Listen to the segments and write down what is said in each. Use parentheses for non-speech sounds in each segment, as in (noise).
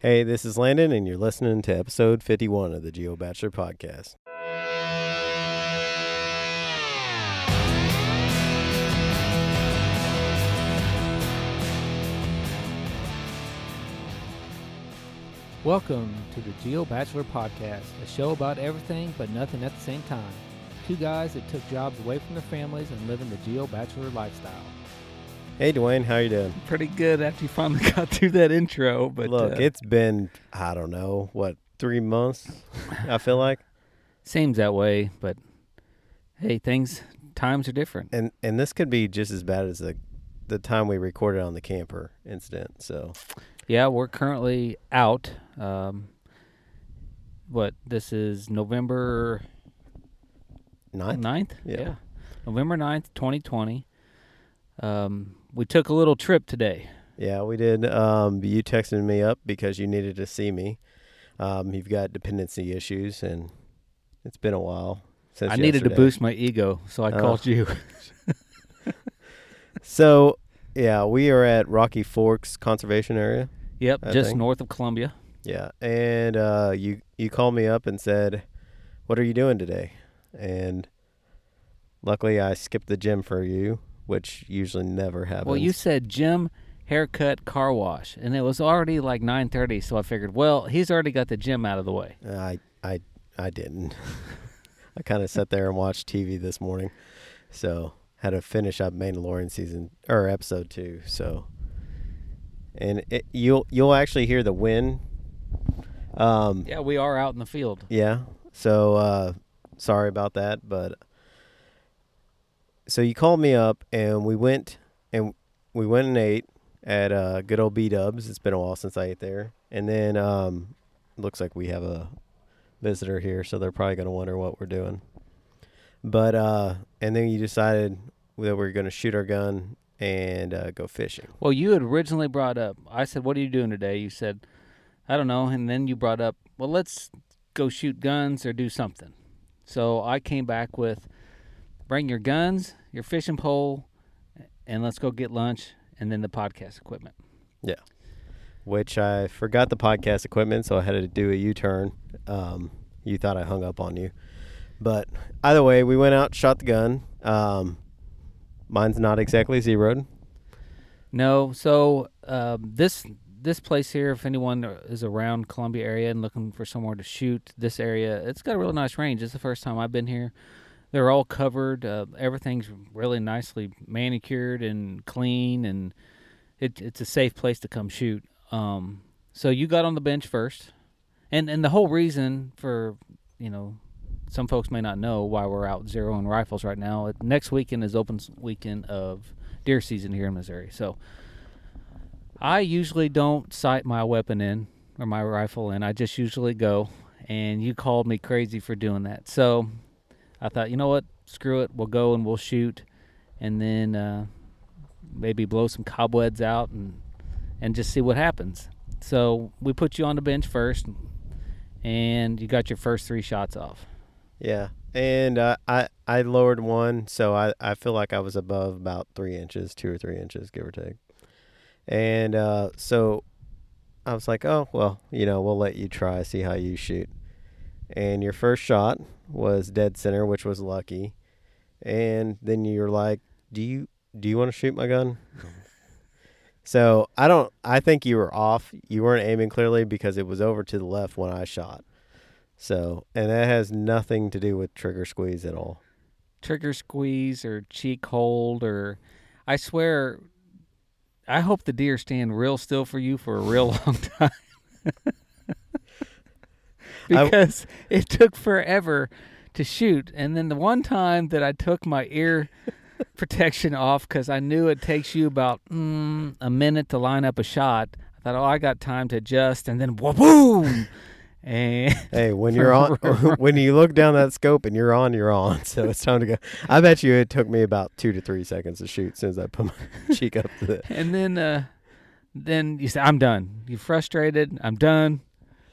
Hey, this is Landon, and you're listening to episode 51 of the Geo Bachelor Podcast. Welcome to the Geo Bachelor Podcast, a show about everything but nothing at the same time. Two guys that took jobs away from their families and living the Geo Bachelor lifestyle. Hey, Dwayne, how you doing? Pretty good after you finally (laughs) got through that intro, but Look, uh, it's been, I don't know, what, three months, I feel like? (laughs) seems that way. But hey, things times are different. And and this could be just as bad as the, the time we recorded on the camper incident. So, Yeah, we're currently out. Um, what this is November ninth? 9th? Yeah. November 9th, 2020. Um, we took a little trip today. Yeah, we did. Um, you texted me up because you needed to see me. Um, you've got dependency issues, and it's been a while since I needed to boost my ego, so I Oh. called you. (laughs) (laughs) So, yeah, we are at Rocky Forks Conservation Area. Yep, I just think. north of Columbia. Yeah, and uh, you you called me up and said, "What are you doing today?" And luckily, I skipped the gym for you, which usually never happens. Well, you said gym, haircut, car wash, and it was already like 9:30, so I figured, well, he's already got the gym out of the way. I I I didn't. (laughs) I kind of sat there and watched TV this morning, so had to finish up Mandalorian season or episode two. So, and it, you'll you'll actually hear the wind. Um, Yeah, we are out in the field. Yeah. So uh sorry about that, but so you called me up and we went and we went and ate at uh good old B Dubs. It's been a while since I ate there. And then um looks like we have a visitor here, so they're probably gonna wonder what we're doing. But uh and then you decided that we are gonna shoot our gun and uh, go fishing. Well, you had originally brought up. I said, "What are you doing today?" You said, "I don't know," and then you brought up, "Well, let's go shoot guns or do something." So I came back with, "Bring your guns, your fishing pole, and let's go get lunch, and then the podcast equipment." Yeah. Which I forgot the podcast equipment, so I had to do a U turn. Um, you thought I hung up on you, but either way, we went out, shot the gun. Um, mine's not exactly zeroed. No, so um, this this place here, if anyone is around Columbia area and looking for somewhere to shoot, this area it's got a real nice range. It's the first time I've been here. They're all covered. Uh, everything's really nicely manicured and clean, and it, it's a safe place to come shoot. Um, so you got on the bench first, and and the whole reason for you know some folks may not know why we're out zeroing rifles right now. Next weekend is open weekend of deer season here in Missouri. So I usually don't sight my weapon in or my rifle in. I just usually go. And you called me crazy for doing that. So I thought, you know what? Screw it. We'll go and we'll shoot, and then uh, maybe blow some cobwebs out and and just see what happens. So we put you on the bench first, and you got your first three shots off. Yeah, and uh, I I lowered one, so I I feel like I was above about three inches, two or three inches, give or take. And uh, so I was like, oh well, you know, we'll let you try, see how you shoot. And your first shot was dead center, which was lucky. And then you're like, do you do you want to shoot my gun? (laughs) so I don't. I think you were off. You weren't aiming clearly because it was over to the left when I shot. So, and that has nothing to do with trigger squeeze at all. trigger squeeze or cheek hold or I swear I hope the deer stand real still for you for a real (laughs) long time. (laughs) I- because (laughs) it took forever to shoot and then the one time that I took my ear (laughs) protection off cuz I knew it takes you about mm, a minute to line up a shot. I thought, "Oh, I got time to adjust." And then boom. (laughs) And Hey, when you're on, when you look down that scope and you're on, you're on. So it's time to go. I bet you it took me about two to three seconds to shoot since I put my cheek up to the. and then uh then you say i'm done you're frustrated i'm done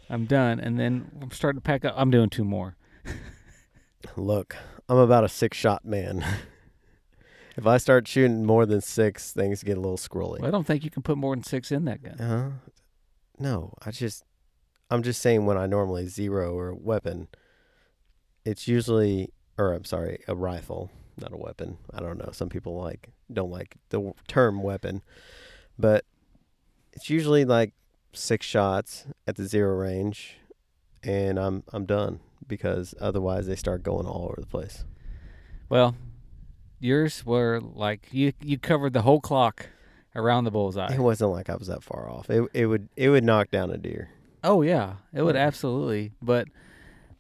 i'm done and then i'm starting to pack up i'm doing two more Look, I'm about a six shot man. (laughs) if I start shooting more than six, things get a little squirrely. well, i don't think you can put more than six in that gun Uh, no, I just I'm just saying when I normally zero or a weapon, it's usually or I'm sorry, a rifle, not a weapon. I don't know. Some people like don't like the term weapon, but it's usually like six shots at the zero range, and I'm I'm done because otherwise they start going all over the place. Well, yours were like you you covered the whole clock around the bullseye. It wasn't like I was that far off. It it would it would knock down a deer. Oh yeah, it would absolutely. But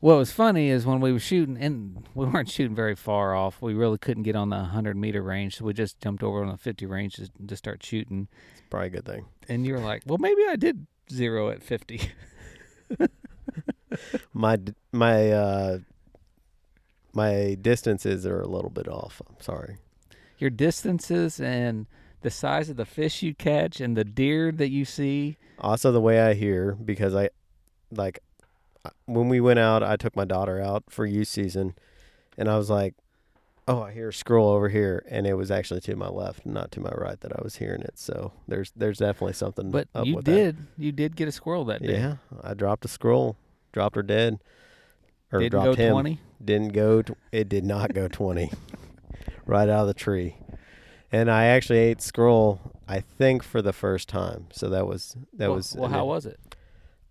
what was funny is when we were shooting, and we weren't shooting very far off. We really couldn't get on the 100 meter range, so we just jumped over on the 50 range to, to start shooting. It's probably a good thing. And you were like, "Well, maybe I did zero at 50." (laughs) My my uh my distances are a little bit off. I'm sorry. Your distances and the size of the fish you catch and the deer that you see. Also, the way I hear because I like when we went out, I took my daughter out for youth season, and I was like, "Oh, I hear a squirrel over here," and it was actually to my left, not to my right, that I was hearing it. So there's there's definitely something. But up you with did you did get a squirrel that That. day. Yeah, I dropped a squirrel, dropped her dead, or Didn't dropped go him. 20. Didn't go. T- it did not go twenty. (laughs) right out of the tree, and I actually ate squirrel. I think for the first time. So that was that well, was well. How was it?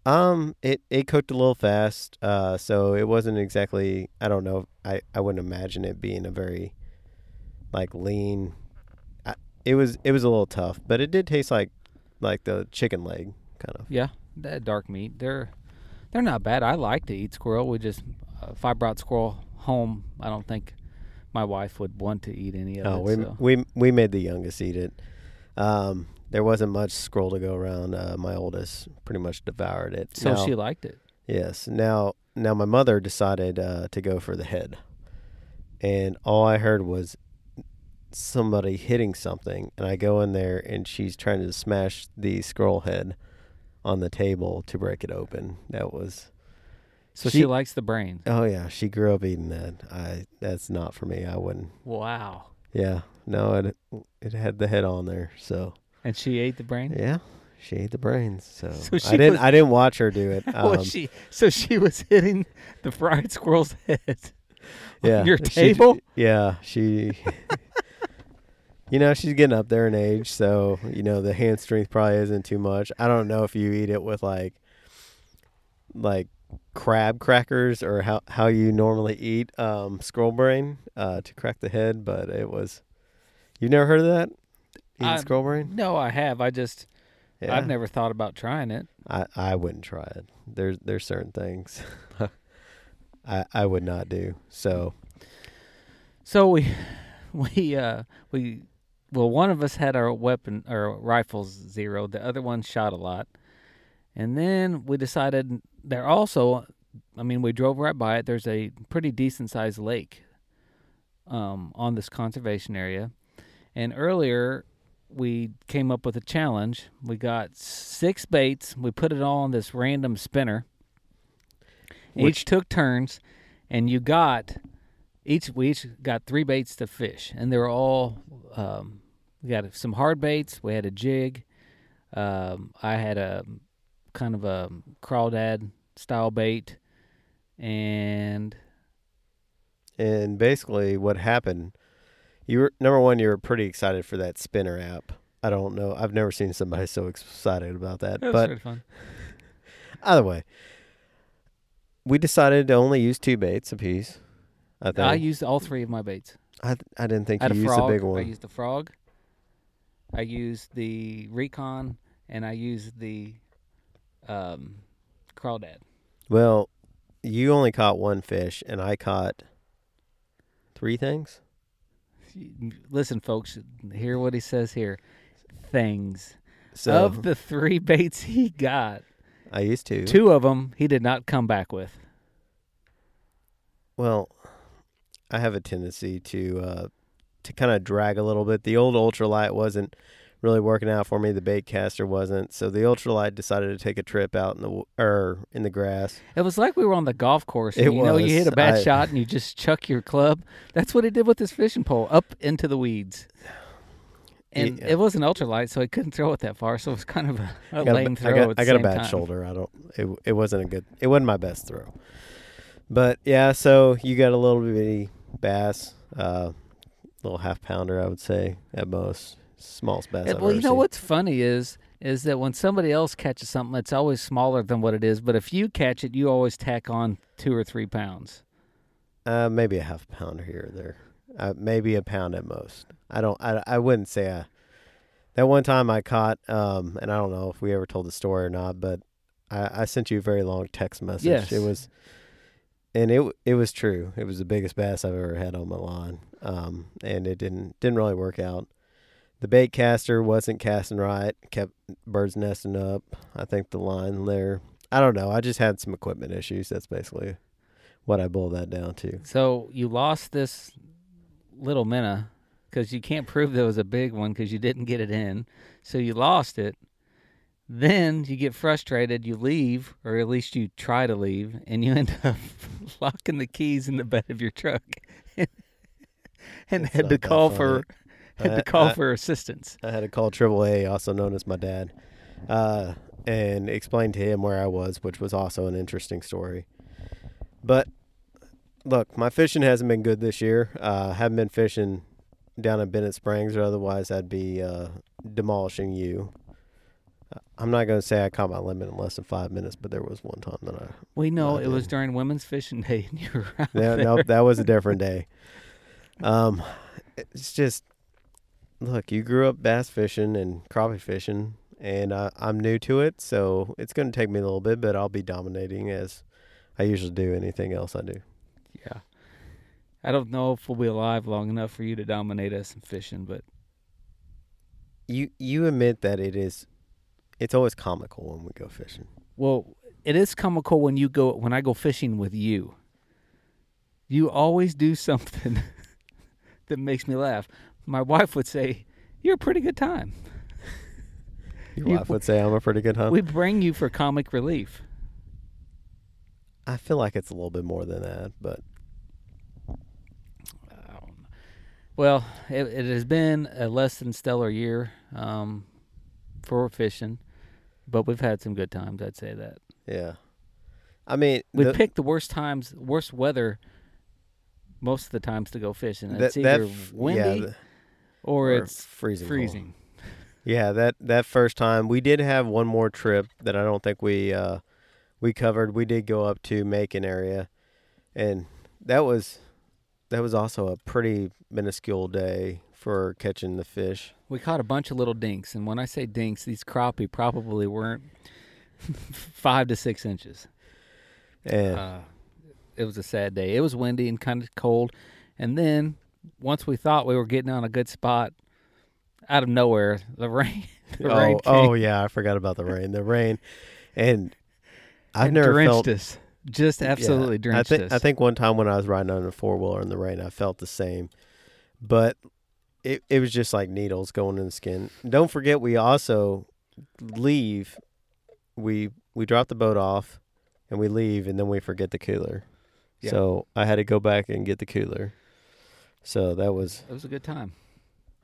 Um, it it cooked a little fast, uh, so it wasn't exactly. I don't know. I I wouldn't imagine it being a very, like lean. I, it was it was a little tough, but it did taste like, like the chicken leg kind of. Yeah, that dark meat. They're they're not bad. I like to eat squirrel. We just uh, if I brought squirrel home, I don't think my wife would want to eat any of Oh, it. we so. we we made the youngest eat it. Um, there wasn't much scroll to go around. Uh, my oldest pretty much devoured it. So Now- she liked it. Yes. Now, now my mother decided uh, to go for the head, and all I heard was somebody hitting something, and I go in there, and she's trying to smash the scroll head on the table to break it open. That was. So she, She- likes the brain. Oh yeah, she grew up eating that. I that's not for me. I wouldn't. Wow. Yeah, no, it it had the head on there, so And she ate the brain. yeah, she ate the brains. So, (laughs) So she I didn't was- I didn't watch her do it. (laughs) Was Um, she? So she was hitting the fried squirrel's head. (laughs) on yeah, Your she d- table. yeah, she. you know, she's getting up there in age, so you know the hand strength probably isn't too much. I don't know if you eat it with like, like crab crackers or how how you normally eat um, scroll brain uh, to crack the head, but it was. You've never heard of that? Eating I- scroll brain? No, I have. I just Yeah. I've never thought about trying it. I, I wouldn't try it. There's there's certain things (laughs) I I would not do. So So we (laughs) we uh we well one of us had our weapon or rifles zero, the other one shot a lot. And then we decided there also I mean we drove right by it. There's a pretty decent sized lake um on this conservation area. And earlier we came up with a challenge. We got six baits. We put it all on this random spinner. Which- Each took turns and you got each we each got three baits to fish, and they were all um, we got some hard baits. We had a jig. Um, I had a kind of a crawdad style bait, and and basically what happened, you were number one. You were pretty excited for that spinner app. I don't know. I've never seen somebody (laughs) so excited about that. it was but fun. (laughs) either way, we decided to only use two baits apiece. I think. I used all three of my baits. I, I didn't think I you a used frog. the big one. I used the frog. I used the recon, and I used the um, crawdad. well, you only caught one fish, and I caught three things. Listen, folks, hear what he says here. Things. So of the three (laughs) baits he got, I used to. two of them he did not come back with. Well, I have a tendency to uh, to kind of drag a little bit. The old ultralight wasn't really working out for me. The bait caster wasn't. So the ultralight decided to take a trip out in the or in the grass. It was like we were on the golf course. It you know, you hit a bad I- shot and you just chuck your club. That's what he did with this fishing pole up into the weeds. and Yeah. it was an ultralight, so he couldn't throw it that far. So it was kind of a, a I got, a lame throw. I got, I got a bad time. shoulder. I don't. It it wasn't a good. It wasn't my best throw. But yeah, so you got a little bitty bass, uh, little half pounder, I would say at most, smallest bass. I've well, you know seen. what's funny is is that when somebody else catches something, it's always smaller than what it is. But if you catch it, you always tack on two or three pounds. Uh, maybe a half pound here or there. Uh, maybe a pound at most. I don't. I, I wouldn't say I. That one time I caught, um, and I don't know if we ever told the story or not, but I, I sent you a very long text message. Yes. It was, and it it was true. It was the biggest bass I've ever had on my line, um, and it didn't didn't really work out. The bait caster wasn't casting right. Kept birds nesting up. I think the line there. I don't know. I just had some equipment issues. That's basically what I boiled that down to. So you lost this little minnow because you can't prove there was a big one because you didn't get it in. So you lost it. Then you get frustrated, you leave, or at least you try to leave, and you (laughs) end up locking the keys in the bed of your truck (laughs) and had to call for (laughs) had to call I- for assistance. I had to call AAA, also known as my dad, uh, and explain to him where I was, which was also an interesting story. But look, my fishing hasn't been good this year. Uh, haven't been fishing down in Bennett Springs, or otherwise I'd be uh, demolishing you. Uh, I'm not going to say I caught my limit in less than five minutes, but there was one time that I. We know I it was during Women's Fishing Day, (laughs) and you were out there. no, that was a different day. (laughs) Um, it's just look, you grew up bass fishing and crappie fishing, and I, I'm new to it, so it's going to take me a little bit, but I'll be dominating as I usually do anything else I do. Yeah. I don't know if we'll be alive long enough for you to dominate us in fishing, but You you admit that it is, it's always comical when we go fishing. well, it is comical when you go when I go fishing with you. You always do (laughs) something that makes me laugh. My wife would say, "You're a pretty good time." (laughs) Your You- wife would say I'm a pretty good hunter. We bring you for comic relief. I feel like it's a little bit more than that, but Um, Well, it, it has been a less than stellar year um, for fishing, but we've had some good times. I'd say that. yeah. I mean, We the- picked the worst times, worst weather most of the times to go fishing. It's that either f- windy yeah, the- or, or it's freezing. cold. (laughs) Yeah, that that first time we did have one more trip that I don't think we uh we covered. We did go up to Macon area, and that was that was also a pretty minuscule day for catching the fish. We caught a bunch of little dinks, and when I say dinks, these crappie probably weren't (laughs) five to six inches. And Uh, it was a sad day. It was windy and kind of cold, and then once we thought we were getting on a good spot, out of nowhere, the rain. (laughs) The oh, rain oh yeah, I forgot about the rain. The rain, and I've and never drenched felt us. Just absolutely Yeah, drenched I think us. I think one time when I was riding on a four wheeler in the rain, I felt the same, but it it was just like needles going in the skin. Don't forget, we also leave. We we drop the boat off, and we leave, and then we forget the cooler. Yeah. So I had to go back and get the cooler. So that was it was a good time.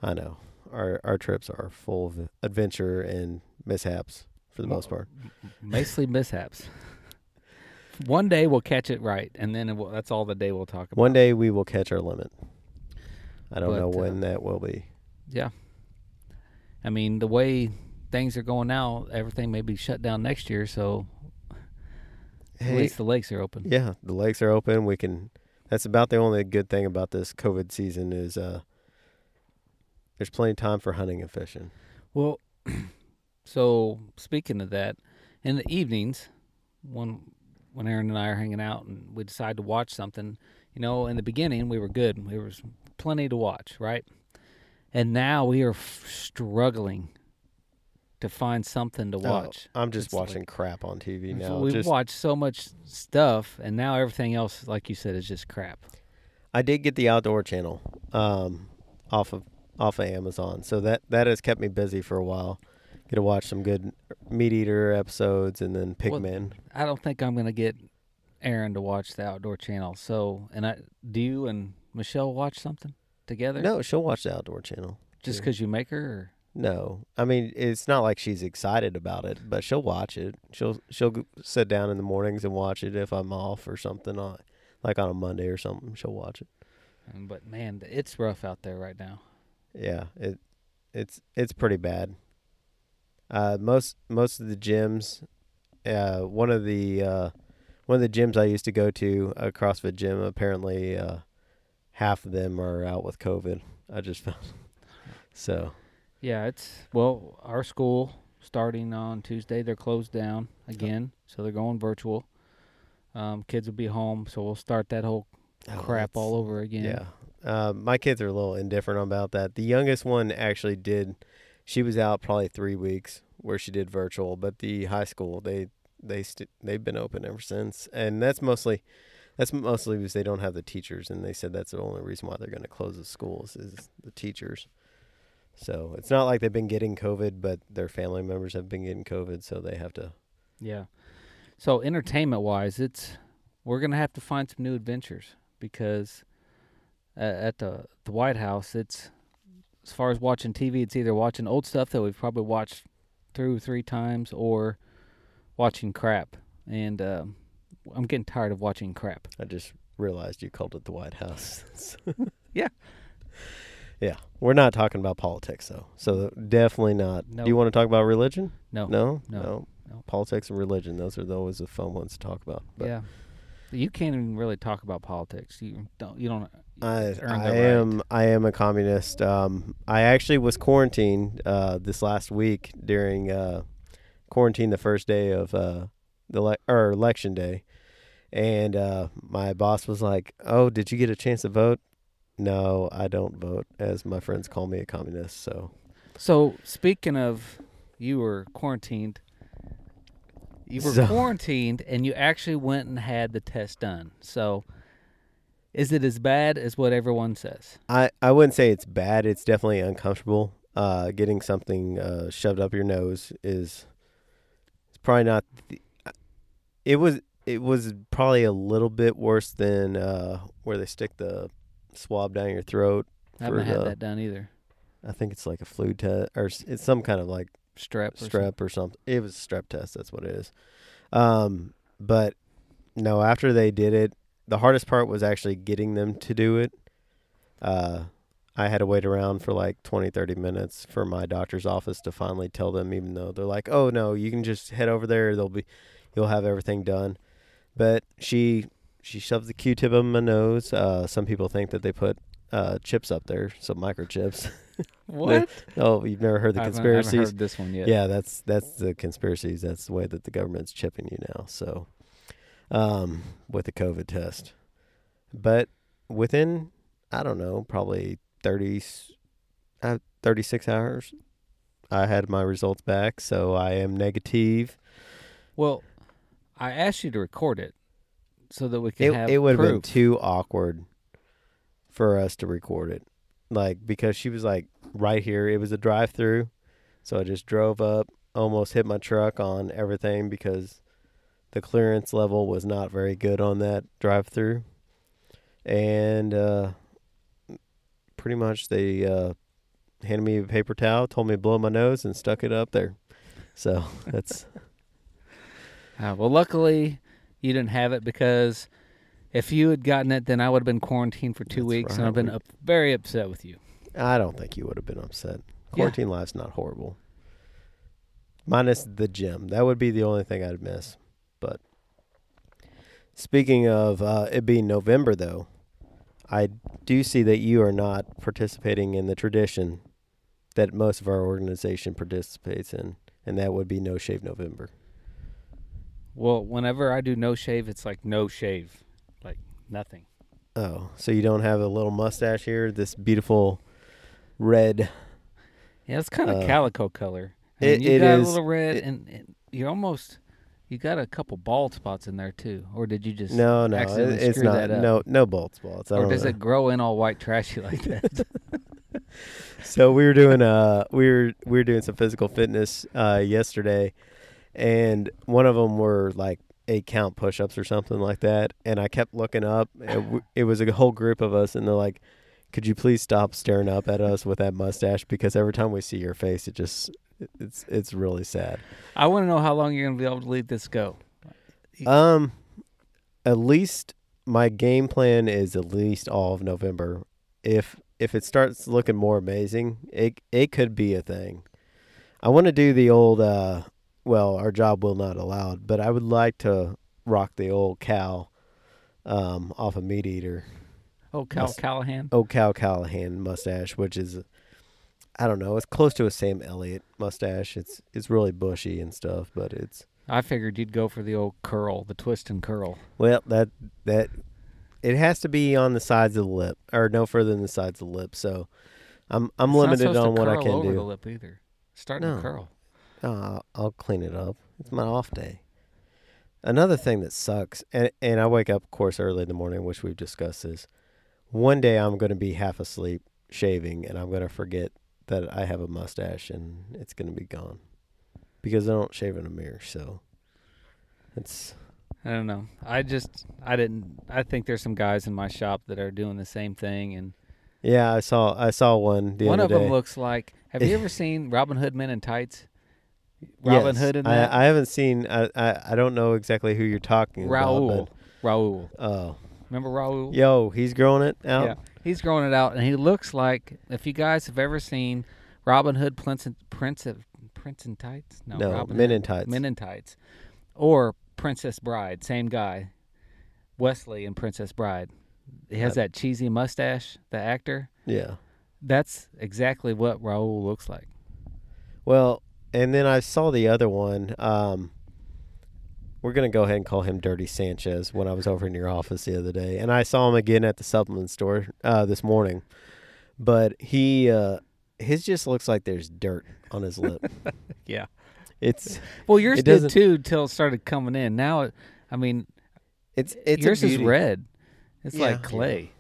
I know our our trips are full of adventure and mishaps for the Well, most part. Mostly mishaps. One day we'll catch it right, and then it will, that's all the day we'll talk about. One day we will catch our limit. I don't But, know uh, when that will be. Yeah. I mean, the way things are going now, everything may be shut down next year, so at least the lakes are open. Yeah, the lakes are open. We can. That's about the only good thing about this COVID season is uh, there's plenty of time for hunting and fishing. Well, (clears throat) so speaking of that, in the evenings, when when Aaron and I are hanging out and we decide to watch something, you know, in the beginning we were good. And there was plenty to watch, right? And now we are f- struggling to find something to Oh, watch. I'm just It's like- watching crap on TV now. we've just watched so much stuff, and now everything else, like you said, is just crap. I did get the outdoor channel um, off of off of Amazon, so that that has kept me busy for a while. Get to watch some good MeatEater episodes and then Well, Pigmen. I don't think I'm gonna get Aaron to watch the outdoor channel. So, and I do you and Michelle watch something together? no, she'll watch the outdoor channel. Just because you make her? Or? No, I mean it's not like she's excited about it, but she'll watch it. She'll she'll sit down in the mornings and watch it if I'm off or something on, like on a Monday or something. She'll watch it. Um, But man, it's rough out there right now. Yeah, it it's it's pretty bad. Uh, most most of the gyms, uh, one of the uh, one of the gyms I used to go to, a CrossFit gym, apparently uh, half of them are out with COVID. I just (laughs) found so Yeah, it's well, our school starting on Tuesday, they're closed down again, so they're going virtual. Um, kids will be home, so we'll start that whole oh, crap all over again. Yeah. Uh, my kids are a little indifferent about that. The youngest one actually did. She was out probably three weeks where she did virtual, but the high school they they st- they've been open ever since, and that's mostly that's mostly because they don't have the teachers, and they said that's the only reason why they're going to close the schools is the teachers. So it's not like they've been getting COVID, but their family members have been getting COVID, so they have to. Yeah. So entertainment wise, it's we're gonna have to find some new adventures because uh, at the the White House, it's as far as watching TV, it's either watching old stuff that we've probably watched through three times or watching crap. And um, I'm getting tired of watching crap. I just realized you called it the White House. (laughs) Yeah. Yeah, we're not talking about politics though, so definitely not. No. Do you want to talk about religion? No. No, No. No. Politics and religion; those are the always the fun ones to talk about. But yeah. You can't even really talk about politics. You don't. You don't. I, it's I the right. am I am a communist. Um, I actually was quarantined uh, this last week during uh, quarantine the first day of uh, the le- or election day, and uh, my boss was like, "Oh, did you get a chance to vote?" No, I don't vote, as my friends call me a communist. So So speaking of, you were quarantined. You were So- (laughs) quarantined, and you actually went and had the test done. So, is it as bad as what everyone says? I, I wouldn't say it's bad. It's definitely uncomfortable. Uh, getting something uh, shoved up your nose is it's probably not. The, it was it was probably a little bit worse than uh, where they stick the swab down your throat. I haven't had the- that done either. I think it's like a flu test or it's some kind of like Strep. or something. strep or something. It was a strep test. That's what it is. Um, but no, after they did it, the hardest part was actually getting them to do it. Uh, I had to wait around for like 20, 30 minutes for my doctor's office to finally tell them, even though they're like, oh, no, you can just head over there. They'll be, you'll have everything done. But she, she shoves the Q-tip in my nose. Uh, some people think that they put uh, chips up there, some microchips. (laughs) What? oh, you've never heard the I haven't- I haven't heard this one yet. Yeah, that's that's the conspiracies. That's the way that the government's chipping you now. So, um, with the COVID test, but within I don't know, probably 30, uh, 36 hours, I had my results back. So I am negative. Well, I asked you to record it so that we could It have it would have been proof. too awkward for us to record it, like because she was like right here. It was a drive-through, so I just drove up, almost hit my truck on everything because the clearance level was not very good on that drive-through, and uh, pretty much they uh, handed me a paper towel, told me to blow my nose, and stuck it up there. So (laughs) that's Uh, well, luckily you didn't have it because if you had gotten it, then I would have been quarantined for two That's weeks, and. I've been up, very upset with you. I don't think you would have been upset. Yeah. Quarantine life's not horrible. Minus the gym. That would be the only thing I'd miss. But speaking of uh, it being November, though, I do see that you are not participating in the tradition that most of our organization participates in, and that would be No Shave November. Well, whenever I do no shave, it's like no shave, like nothing. Oh, so you don't have a little mustache here? This beautiful red. Yeah, it's kind of Uh, calico color. I it- you it got is- a little red, it- and, and you're almost you got a couple bald spots in there too, or did you just No, no, accidentally it's screw not. that up? No, no bald spots. I or does know. it grow in all white trashy (laughs) like that? So we were doing uh we were we were doing some physical fitness uh yesterday, and one of them were like eight count push ups or something like that, and I kept looking up. And w- it was a whole group of us, and they're like, could you please stop staring up at us with that mustache? Because every time we see your face, it just it's it's really sad. I want to know how long you're gonna be able to let this go. Um, at least my game plan is at least all of November. If if it starts looking more amazing, it it could be a thing. I want to do the old. uh Well, our job will not allow it, but I would like to rock the old Cal, um, off a MeatEater. Oh, Cal Yes. Callahan. Old Cal Callahan mustache, which is, I don't know, it's close to a Sam Elliott mustache. It's it's really bushy and stuff, but it's I figured you'd go for the old curl, the twist and curl. Well, that that it has to be on the sides of the lip, or no further than the sides of the lip. So, I'm I'm It's limited on what I can over do. the lip either. Starting No. to curl. Oh, I'll, I'll clean it up. It's my off day. Another thing that sucks, and and I wake up, of course, early in the morning, which we've discussed is one day I'm going to be half asleep shaving, and I'm going to forget that I have a mustache, and it's going to be gone because I don't shave in a mirror. So, it's I don't know. I just I didn't. I think there's some guys in my shop that are doing the same thing, and yeah. I saw I saw one the one other of day. them looks like. Have you (laughs) ever seen Robin Hood Men in Tights? Robin Yes. Hood in that. I, I haven't seen. I, I I don't know exactly who you're talking Raul. about. Raul. But, oh, Remember Raul? yo, he's growing it out. Yeah, he's growing it out, and he looks like if you guys have ever seen Robin Hood Prince in, Prince of Prince in Tights, no, No, Robin Men in Tights. Men in Tights, or Princess Bride, same guy, Westley in Princess Bride. He has Uh, that cheesy mustache, the actor. Yeah. That's exactly what Raul looks like. Well, and then I saw the other one. Um, we're gonna go ahead and call him Dirty Sanchez. When I was over in your office the other day, and I saw him again at the supplement store uh, this morning, but he uh, his just looks like there's dirt on his lip. (laughs) Yeah. It's Well, yours It did too till it started coming in. Now, I mean, it's it's yours is red. It's Yeah. like clay.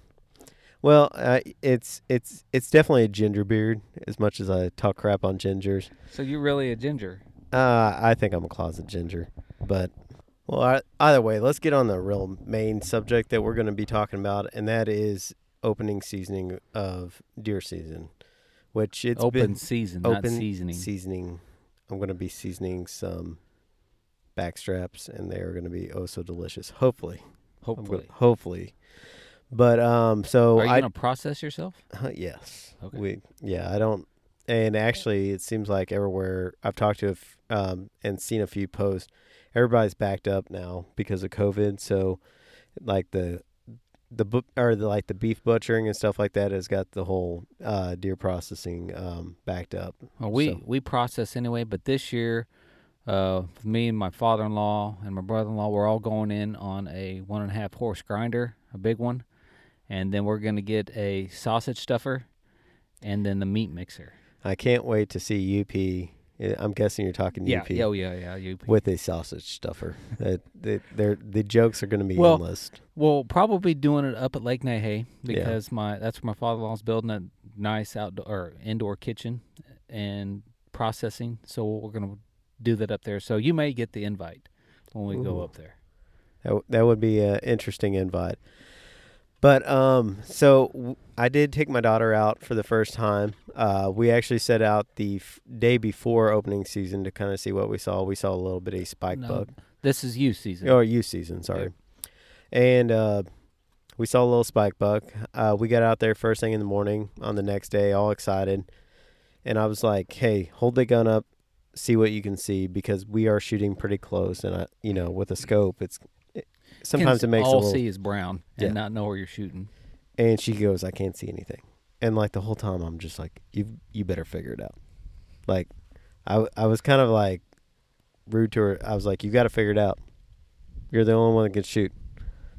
Well, uh, it's it's it's definitely a ginger beard. As much as I talk crap on gingers, So you're really a ginger. uh, I think I'm a closet ginger. But well, I, either way, let's get on the real main subject that we're going to be talking about, and that is opening seasoning of deer season, which it's open been season, not open seasoning. seasoning. I'm going to be seasoning some backstraps, and they are going to be oh so delicious. Hopefully, I'm gonna- hopefully. hopefully. But um, so Are you I gonna process yourself? Uh, yes. Okay. We yeah, I don't and actually it seems like everywhere I've talked to a f- um and seen a few posts, everybody's backed up now because of COVID. So like the the bu- or the, like the beef butchering and stuff like that has got the whole uh deer processing um backed up. Well, we So- we process anyway, but this year, uh, me and my father-in-law and my brother-in-law, we're all going in on a one and a half horse grinder, a big one, and then we're gonna get a sausage stuffer, and then the meat mixer. I can't wait to see UP. I'm guessing you're talking Yeah, UP yeah, oh, yeah, yeah. You with a sausage stuffer. (laughs) that they, the jokes are going to be Well, endless. Well, probably doing it up at Lake Nahe Yeah. because my that's where my father-in-law's building a nice outdoor or indoor kitchen and processing. So we're gonna do that up there. So you may get the invite when we go up there. That, w- that would be an interesting invite. But um, so w- I did take my daughter out for the first time. Uh, we actually set out the f- day before opening season to kind of see what we saw. We saw a little bitty spike No, bug, This is you season. or youth season, sorry. And uh, we saw a little spike bug. Uh, we got out there first thing in the morning on the next day, all excited. And I was like, "Hey, hold the gun up, see what you can see, because we are shooting pretty close, and I, you know, with a scope, it's it, sometimes it makes a all little." see is brown and Yeah. not know where you're shooting. And she goes, "I can't see anything." And like the whole time, I'm just like, "You you better figure it out." Like, I I was kind of like rude to her. I was like, "You got to figure it out. You're the only one that can shoot.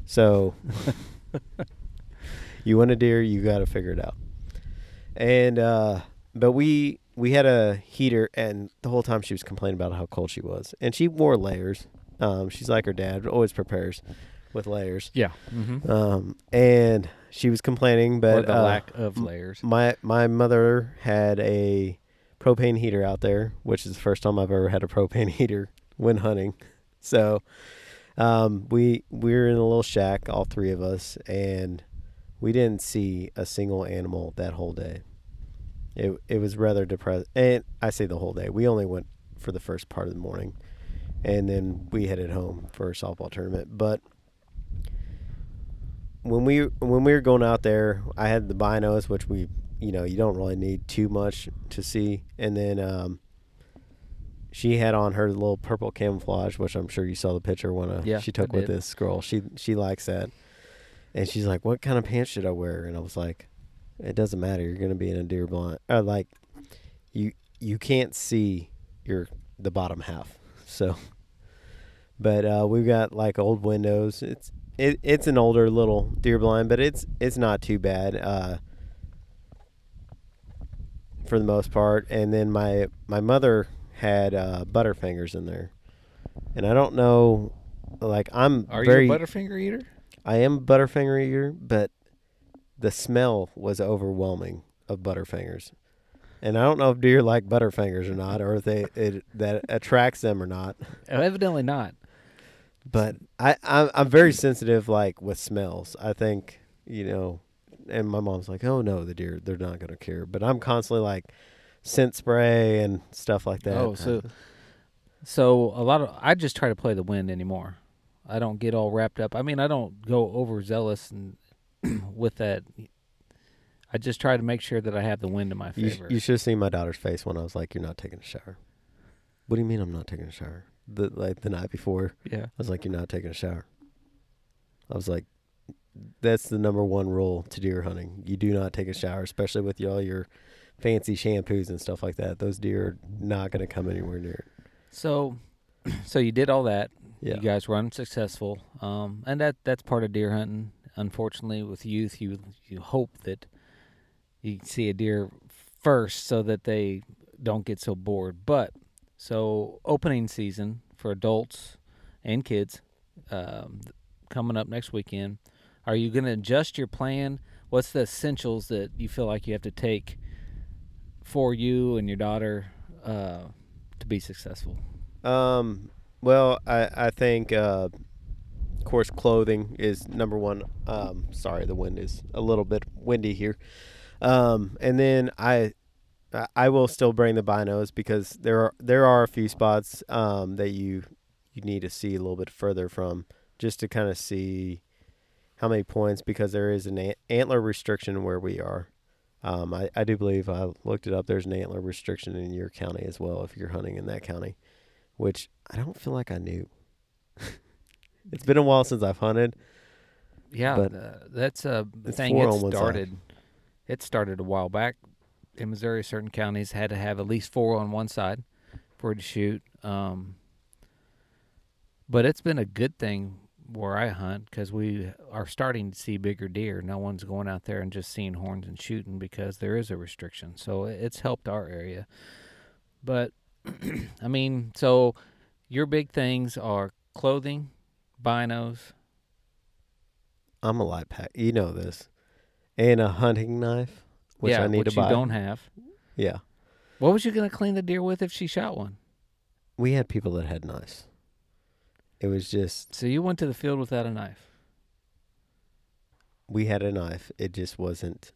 So (laughs) you want a deer, you got to figure it out." And uh, but we we had a heater, and the whole time she was complaining about how cold she was, and she wore layers. Um, she's like her dad, always prepares with layers. Yeah. Mm-hmm. Um, and she was complaining, or but the uh, lack of layers. my my mother had a propane heater out there, which is the first time I've ever had a propane (laughs) heater when hunting. So um, we we were in a little shack, all three of us, and we didn't see a single animal that whole day. It it was rather depressed, and I say the whole day. We only went for the first part of the morning, and then we headed home for a softball tournament. But when we when we were going out there, I had the binos, which we you know you don't really need too much to see, and then um, she had on her little purple camouflage, which I'm sure you saw the picture when uh, Yeah, she took with this girl. She she likes that, and she's like, "What kind of pants should I wear?" And I was like, "It doesn't matter. You're gonna be in a deer blind. Uh, like, you you can't see your the bottom half. So, but uh, we've got like old windows. It's it, it's an older little deer blind, but it's it's not too bad uh, for the most part. And then my my mother had uh, Butterfingers in there, and I don't know. Like I'm Are very you a Butterfinger eater? I am a Butterfinger eater, but the smell was overwhelming of Butterfingers. And I don't know if deer like Butterfingers or not, or if they it that attracts them or not. Oh, evidently not. But I I'm, I'm very sensitive, like with smells. I think you know, and my mom's like, "Oh no, the deer they're not gonna care." But I'm constantly like scent spray and stuff like that. Oh, so so a lot of I just try to play the wind anymore. I don't get all wrapped up. I mean, I don't go overzealous and (clears throat) with that. I just try to make sure that I have the wind in my you, favor. you should have seen my daughter's face when I was like, "You're not taking a shower." What do you mean I'm not taking a shower? The like the night before. yeah. I was like, "You're not taking a shower." I was like, "That's the number one rule to deer hunting. You do not take a shower, especially with all your fancy shampoos and stuff like that. Those deer are not going to come anywhere near it." So, (clears throat) so you did all that. Yeah, You guys were unsuccessful, um, and that that's part of deer hunting. Unfortunately, with youth, you you hope that you see a deer first so that they don't get so bored. But so opening season for adults and kids um, coming up next weekend. Are you going to adjust your plan? What's the essentials that you feel like you have to take for you and your daughter uh, to be successful? Um. Well, I I think, uh, of course, clothing is number one. Um. Sorry, the wind is a little bit windy here. Um. And then I, I- will still bring the binos because there are there are a few spots um that you you need to see a little bit further from just to kind of see how many points because there is an ant- antler restriction where we are. Um, I, I do believe I looked it up. There's an antler restriction in your county as well if you're hunting in that county which I don't feel like I knew. (laughs) it's been a while since I've hunted. Yeah, But uh, that's a thing. four It on side. started. It started a while back in Missouri. Certain counties had to have at least four on one side for it to shoot. Um, but it's been a good thing where I hunt because we are starting to see bigger deer. No one's going out there and just seeing horns and shooting because there is a restriction. So it's helped our area. But (clears throat) I mean, so your big things are clothing, binos, I'm a light pack. You know this. And a hunting knife, which yeah, I need which to buy. you don't have. Yeah. What was you going to clean the deer with if she shot one? We had people that had knives. It was just So you went to the field without a knife. we had a knife. It just wasn't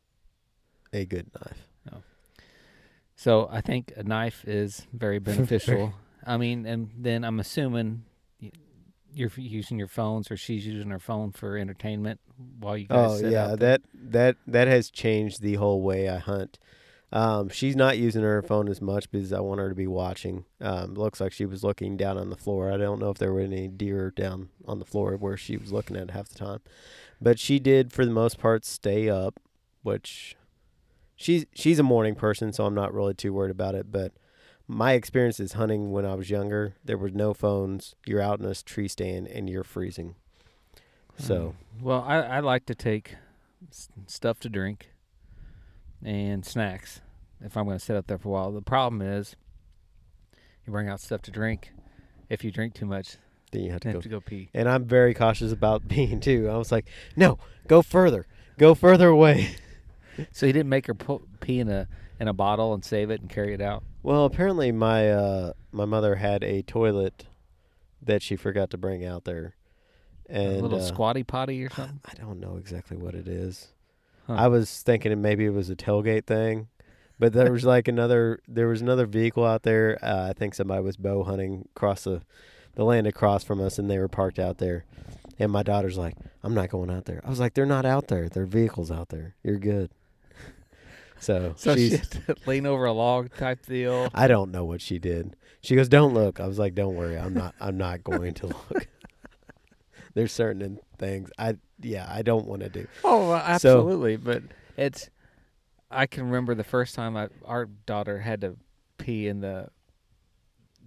a good knife. Oh. So I think a knife is very (laughs) beneficial. I mean, and then I'm assuming you're using your phones or she's using her phone for entertainment while you guys Oh yeah, that that that has changed the whole way I hunt. Um, she's not using her phone as much because I want her to be watching. Um, looks like she was looking down on the floor. I don't know if there were any deer down on the floor where she was looking at half the time, but she did for the most part stay up, which she's she's a morning person, so I'm not really too worried about it. But my experience is hunting when I was younger. There was no phones. You're out in a tree stand and you're freezing. So Mm. well, I, I like to take s- stuff to drink and snacks if I'm going to sit out there for a while. The problem is you bring out stuff to drink. If you drink too much, then you have to go have to go pee. And I'm very cautious about (laughs) being too. I was like, no, go further, go further away. (laughs) So he didn't make her pee in a in a bottle and save it and carry it out. Well, apparently my uh, my mother had a toilet that she forgot to bring out there, and a little uh, squatty potty or something. I don't know exactly what it is. Huh. I was thinking maybe it was a tailgate thing, but there was like another there was another vehicle out there. Uh, I think somebody was bow hunting across the the land across from us, and they were parked out there. And my daughter's like, "I'm not going out there." I was like, "They're not out there. Their vehicles out there. You're good." So, (laughs) So she she's. had to (laughs) lean over a log type deal. I don't know what she did. She goes, "Don't look." I was like, "Don't worry. I'm not. I'm not going to (laughs) look." There's certain things I yeah I don't want to do. Oh, well, So- absolutely. but it's. I can remember the first time I, our daughter had to pee in the,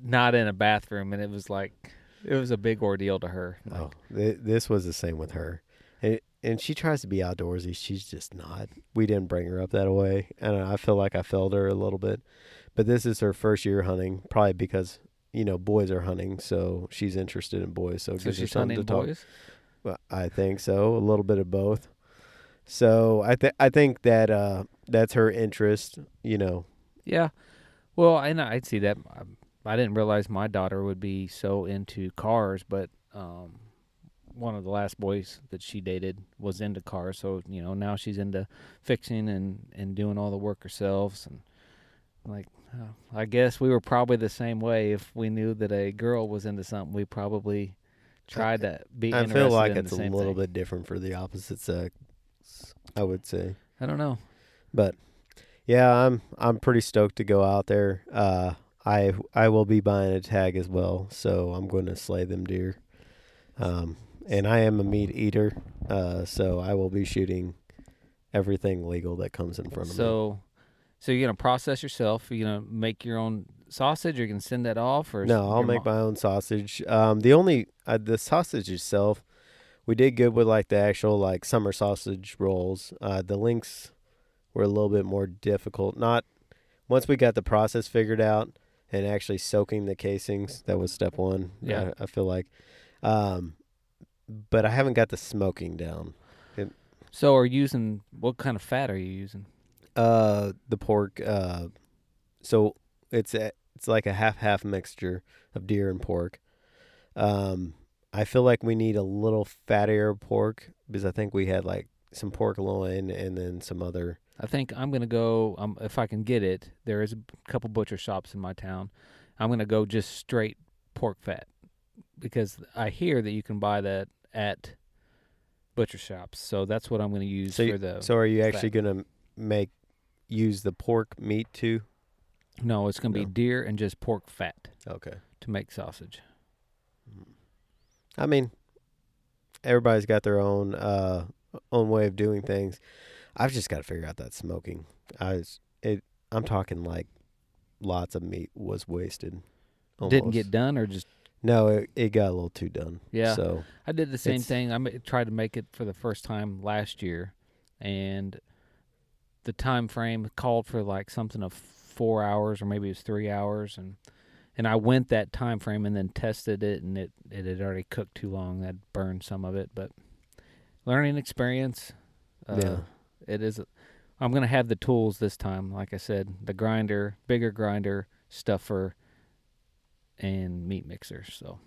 not in a bathroom, and it was like, it was a big ordeal to her. Like, Oh, th- this was the same with her, and and she tries to be outdoorsy. She's just not. We didn't bring her up that way, and I feel like I failed her a little bit. But this is her first year hunting, probably because you know boys are hunting, so she's interested in boys. So, so she's hunting boys. Well, I think so. A little bit of both. So I think I think that uh, that's her interest. You know, Yeah. Well, and I'd see that. I, I didn't realize my daughter would be so into cars, but um, one of the last boys that she dated was into cars. So you know now she's into fixing and and doing all the work herself. And like, oh, I guess we were probably the same way. If we knew that a girl was into something, we probably tried to be. I feel like it's a little thing. bit different for the opposite sex. I would say. I don't know. But yeah, I'm I'm pretty stoked to go out there. Uh, I I will be buying a tag as well, so I'm going to slay them deer. Um, and I am a meat eater, uh, so I will be shooting everything legal that comes in front of me. So, so you're gonna process yourself. You're gonna make your own sausage. Or you can send that off, or No, I'll make mo- my own sausage. Um, the only uh, the sausage itself, we did good with like the actual like summer sausage rolls. Uh, the links were a little bit more difficult. Not once we got the process figured out and actually soaking the casings. That was step one. Yeah. I, I feel like, um, but I haven't got the smoking down. So, are you using what kind of fat are you using? Uh, the pork. Uh, so it's a, it's like a half half mixture of deer and pork. Um, I feel like we need a little fattier pork because I think we had like some pork loin and then some other. I think I'm gonna go. Um, if I can get it, there is a couple butcher shops in my town. I'm gonna go just straight pork fat because I hear that you can buy that at butcher shops. So that's what I'm gonna use So for you- the. So are you actually gonna make use the pork meat too? no, it's gonna be deer and just pork fat Okay. to make sausage. I mean, everybody's got their own uh own way of doing things. I've just got to figure out that smoking. I was it. I'm talking like lots of meat was wasted. Didn't get done, or just No, it, it got a little too done. Yeah. So I did the same It's- thing. I ma- tried to make it for the first time last year, and the time frame called for like something of four hours or maybe it was three hours, and and I went that time frame and then tested it, and it it had already cooked too long. That burned some of it, but learning experience. Uh, Yeah. it is. I'm gonna have the tools this time. Like I said, the grinder, bigger grinder, stuffer, and meat mixer. So,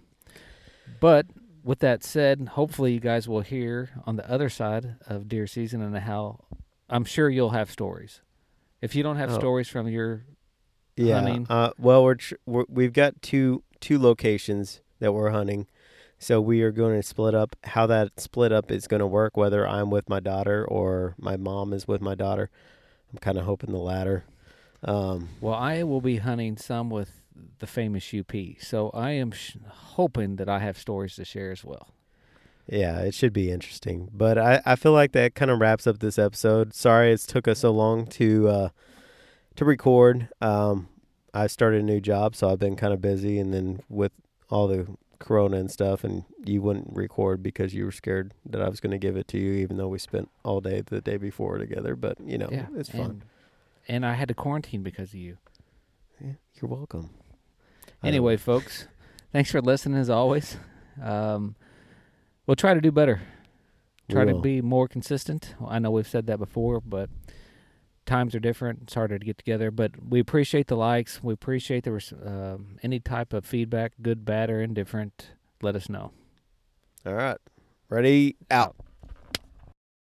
but with that said, hopefully you guys will hear on the other side of deer season and how I'm sure you'll have stories. If you don't have Oh. stories from your yeah. hunting? Uh, well, we're, tr- we're we've got two two locations that we're hunting. So we are going to split up. How that split up is going to work, whether I'm with my daughter or my mom is with my daughter. I'm kind of hoping the latter. Um, well, I will be hunting some with the famous UP, so I am sh- hoping that I have stories to share as well. Yeah, it should be interesting. But I, I feel like that kind of wraps up this episode. Sorry it's took us so long to uh, to record. Um, I started a new job, so I've been kind of busy, and then with all the corona and stuff, and you wouldn't record because you were scared that I was going to give it to you, even though we spent all day the day before together. But you know, yeah, it's fun. And, and I had to quarantine because of you. Yeah, you're welcome. Anyway, folks, thanks for listening as always. Um, we'll try to do better. Try to will. be more consistent. I know we've said that before, but times are different. It's harder to get together. But we appreciate the likes. We appreciate the res- um, any type of feedback, good, bad, or indifferent. Let us know. all right, ready. Out.